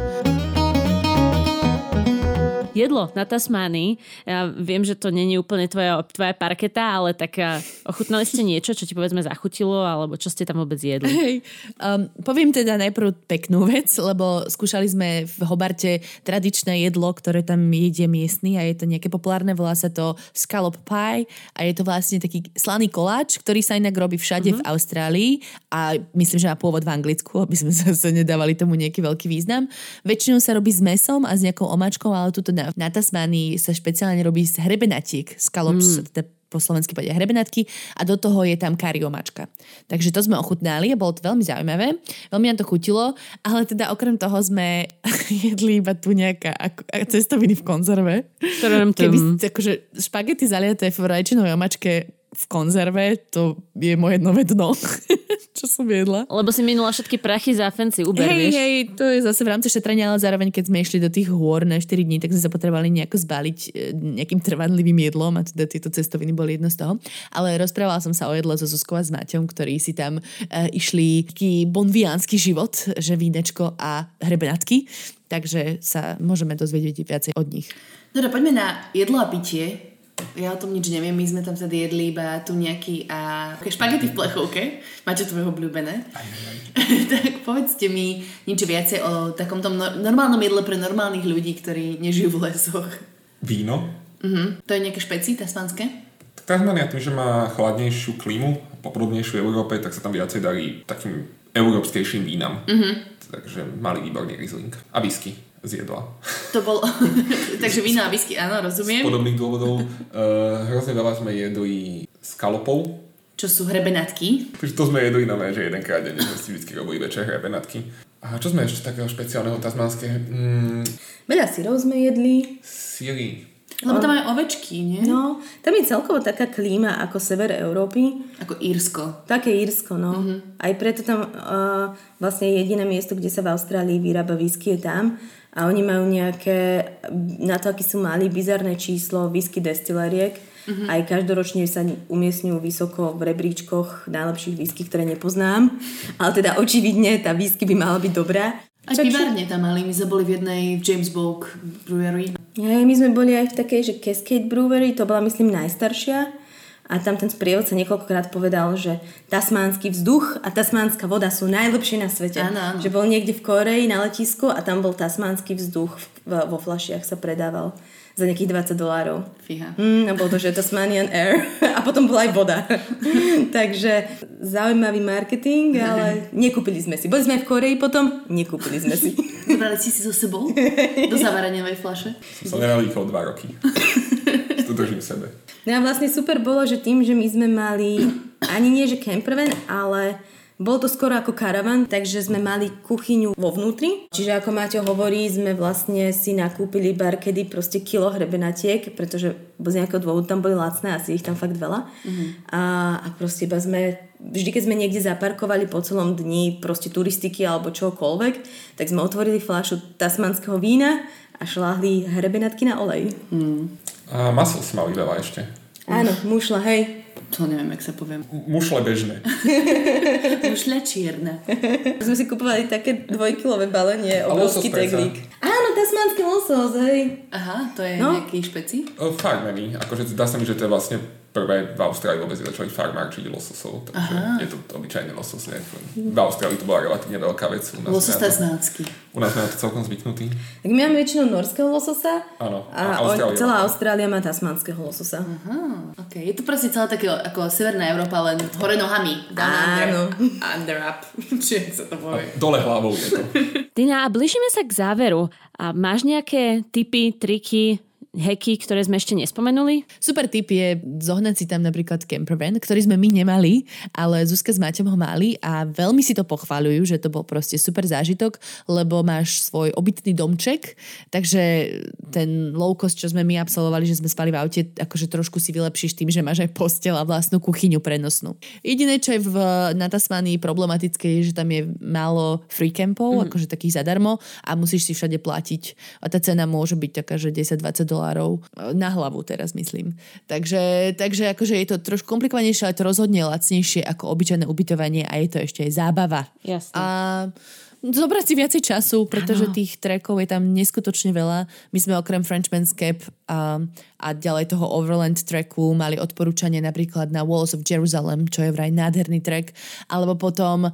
jedlo na Tasmánii. Ja viem, že to není úplne tvoja, tvoja parketa, ale tak ochutnali ste niečo, čo ti povedzme zachutilo, alebo čo ste tam vôbec jedli? Hey, um, poviem teda najprv peknú vec, lebo skúšali sme v Hobarte tradičné jedlo, ktoré tam jedie miestny a je to nejaké populárne, volá sa to scallop pie a je to vlastne taký slaný koláč, ktorý sa inak robí všade uh-huh. v Austrálii a myslím, že má pôvod v Anglicku, (laughs) aby sme zase nedávali tomu nejaký veľký význam. Väčšinou sa robí s mesom a s nejakou omačkou, ale tuto na, Tasmánii sa špeciálne robí z hrebenatiek, scallops, mm. teda po slovensky povedia hrebenatky a do toho je tam kariomačka. Takže to sme ochutnali a bolo to veľmi zaujímavé. Veľmi nám to chutilo, ale teda okrem toho sme (laughs) jedli iba tu nejaká cestoviny v konzerve. Keby akože špagety zaliaté v rajčinovej omačke v konzerve, to je moje nové dno, (laughs) čo som jedla. Lebo si minula všetky prachy za fancy Uber, hej, vieš? Hej, to je zase v rámci šetrenia, ale zároveň keď sme išli do tých hôr na 4 dní, tak sme sa potrebovali nejako zbaliť e, nejakým trvanlivým jedlom a teda tieto cestoviny boli jedno z toho. Ale rozprávala som sa o jedle so Zuzkou a s Maťom, ktorí si tam uh, išli taký bonviánsky život, že vínečko a hrebenatky. Takže sa môžeme dozvedieť viacej od nich. Dobre, poďme na jedlo a pitie. Ja o tom nič neviem, my sme tam vtedy jedli iba tu nejaký a špagety v plechovke. Máte to obľúbené? (laughs) tak povedzte mi niečo viacej o takomto normálnom jedle pre normálnych ľudí, ktorí nežijú v lesoch. Víno. Uh-huh. To je nejaké špeci tasmanské? Tasmania tým, že má chladnejšiu klímu, popodobnejšiu Európe, tak sa tam viacej darí takým európskejším vínam. Uh-huh. Takže malý výborný Riesling. A whisky zjedla. To bol... (laughs) Takže víno a whisky, áno, rozumiem. Z podobných dôvodov. Uh, hrozne veľa sme jedli skalopov. Čo sú hrebenatky. Takže to sme jedli nové, že jedenkrát denne sme si vždy robili večer hrebenatky. A čo sme ešte takého špeciálneho tasmanského? Mm, Veľa syrov sme jedli. Syry. Lebo tam aj ovečky, nie? No, tam je celkovo taká klíma ako sever Európy. Ako Írsko. Také Írsko, no. Uh-huh. Aj preto tam uh, vlastne jediné miesto, kde sa v Austrálii vyrába whisky je tam a oni majú nejaké, na to, aký sú mali, bizarné číslo whisky destileriek. Mm-hmm. Aj každoročne sa umiestňujú vysoko v rebríčkoch najlepších whisky, ktoré nepoznám. Ale teda očividne tá whisky by mala byť dobrá. Aj Čak, pivárne tam mali, my sme boli v jednej James Bogue Brewery. Hej, my sme boli aj v takej, že Cascade Brewery, to bola myslím najstaršia. A tam ten sprievodca niekoľkokrát povedal, že tasmánsky vzduch a tasmánska voda sú najlepšie na svete. Áno, áno. Že bol niekde v Koreji na letisku a tam bol tasmánsky vzduch v- vo flašiach sa predával za nejakých 20 dolárov. Fíha. Mm, a bol to, že Tasmanian Air. (laughs) A potom bola aj voda. (laughs) Takže zaujímavý marketing, ale nekúpili sme si. Boli sme aj v Koreji potom, nekúpili sme si. Zobrali si si so sebou do (laughs) zavaraňovej flaše? Som sa nenalýchol dva roky. Držím sebe. No a vlastne super bolo, že tým, že my sme mali ani nie, že campervan, ale bol to skoro ako karavan, takže sme mali kuchyňu vo vnútri. Čiže ako Maťo hovorí, sme vlastne si nakúpili bar, kedy proste kilo hrebenatiek, pretože z nejakého dôvodu tam boli lacné, asi ich tam fakt veľa. A, a proste iba sme, vždy keď sme niekde zaparkovali po celom dni proste turistiky alebo čokoľvek, tak sme otvorili fľašu tasmanského vína a šláhli hrebenatky na olej. A maslo si mali veľa ešte. Áno, mušla, hej. To neviem, jak sa poviem. Mušle bežné. (laughs) Mušľa čierna. Sme si kupovali také dvojkilové balenie, obrovský teglík. Áno, tasmánsky losos, hej. Aha, to je No. nejaký špeci? O, Farmery. Akože zdá sa mi, že to je vlastne prvé v Austrálii vôbec začali farmárčiť lososov. Takže Aha. je to obyčajný losos. Ne? V Austrálii to bola relatívne veľká vec. U nás, Losos tasmánsky. u nás sme na to celkom zvyknutí. Tak my máme väčšinou norského lososa Áno, a, a Austrália celá má. Austrália má tasmánskeho lososa. Aha, ok. Je to proste celá také ako Severná Európa, len hore nohami. Áno. under. Under up. (laughs) Či sa to povie. Dole hlavou je to. Tina, a blížime sa k záveru. A máš nejaké tipy, triky, heky, ktoré sme ešte nespomenuli? Super tip je zohnať si tam napríklad campervan, ktorý sme my nemali, ale Zuzka s Maťom ho mali a veľmi si to pochváľujú, že to bol proste super zážitok, lebo máš svoj obytný domček, takže ten low cost, čo sme my absolvovali, že sme spali v aute, akože trošku si vylepšíš tým, že máš aj postel a vlastnú kuchyňu prenosnú. Jediné, čo je v, na Tasmánii problematické, je, že tam je málo free campov, mm. akože takých zadarmo a musíš si všade platiť. A tá cena môže byť taká, že 10-20 dolárov na hlavu teraz myslím. Takže, takže akože je to trošku komplikovanejšie, ale to rozhodne lacnejšie ako obyčajné ubytovanie a je to ešte aj zábava. Jasne. A zobrať si viacej času, pretože tých trackov je tam neskutočne veľa. My sme okrem Frenchman's Cap a, a ďalej toho Overland tracku mali odporúčanie napríklad na Walls of Jerusalem, čo je vraj nádherný track, alebo potom e,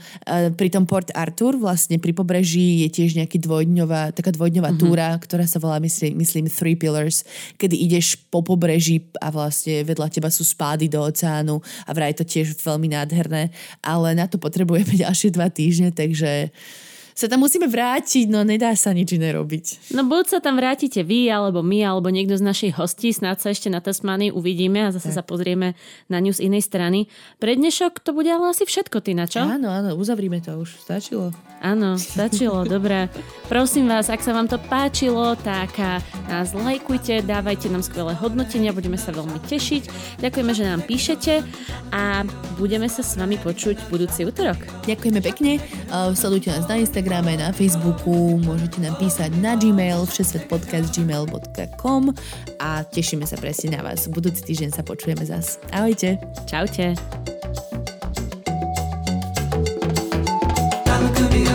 pri tom Port Arthur, vlastne pri pobreží je tiež nejaký dvojdňová, taká dvojdňová mm-hmm. túra, ktorá sa volá, myslím, myslím Three Pillars, kedy ideš po pobreží a vlastne vedľa teba sú spády do oceánu a vraj je to tiež veľmi nádherné, ale na to potrebujeme (laughs) ďalšie dva týždne, takže sa tam musíme vrátiť, no nedá sa nič iné robiť. No buď sa tam vrátite vy, alebo my, alebo niekto z našich hostí, snáď sa ešte na Tasmánii uvidíme a zase sa pozrieme na ňu z inej strany. Pre dnešok to bude ale asi všetko, ty na čo? Áno, áno, uzavrime to už, stačilo. Áno, stačilo, (laughs) dobre. Prosím vás, ak sa vám to páčilo, tak a, nás lajkujte, dávajte nám skvelé hodnotenia, budeme sa veľmi tešiť. Ďakujeme, že nám píšete a budeme sa s vami počuť budúci útorok. Ďakujeme pekne, uh, sledujte nás na Instagrame, na Facebooku, môžete nám písať na Gmail, všesvetpodcast.gmail.com a tešíme sa presne na vás. Budúci týždeň sa počujeme zas. Ahojte. Čaute. Čaute.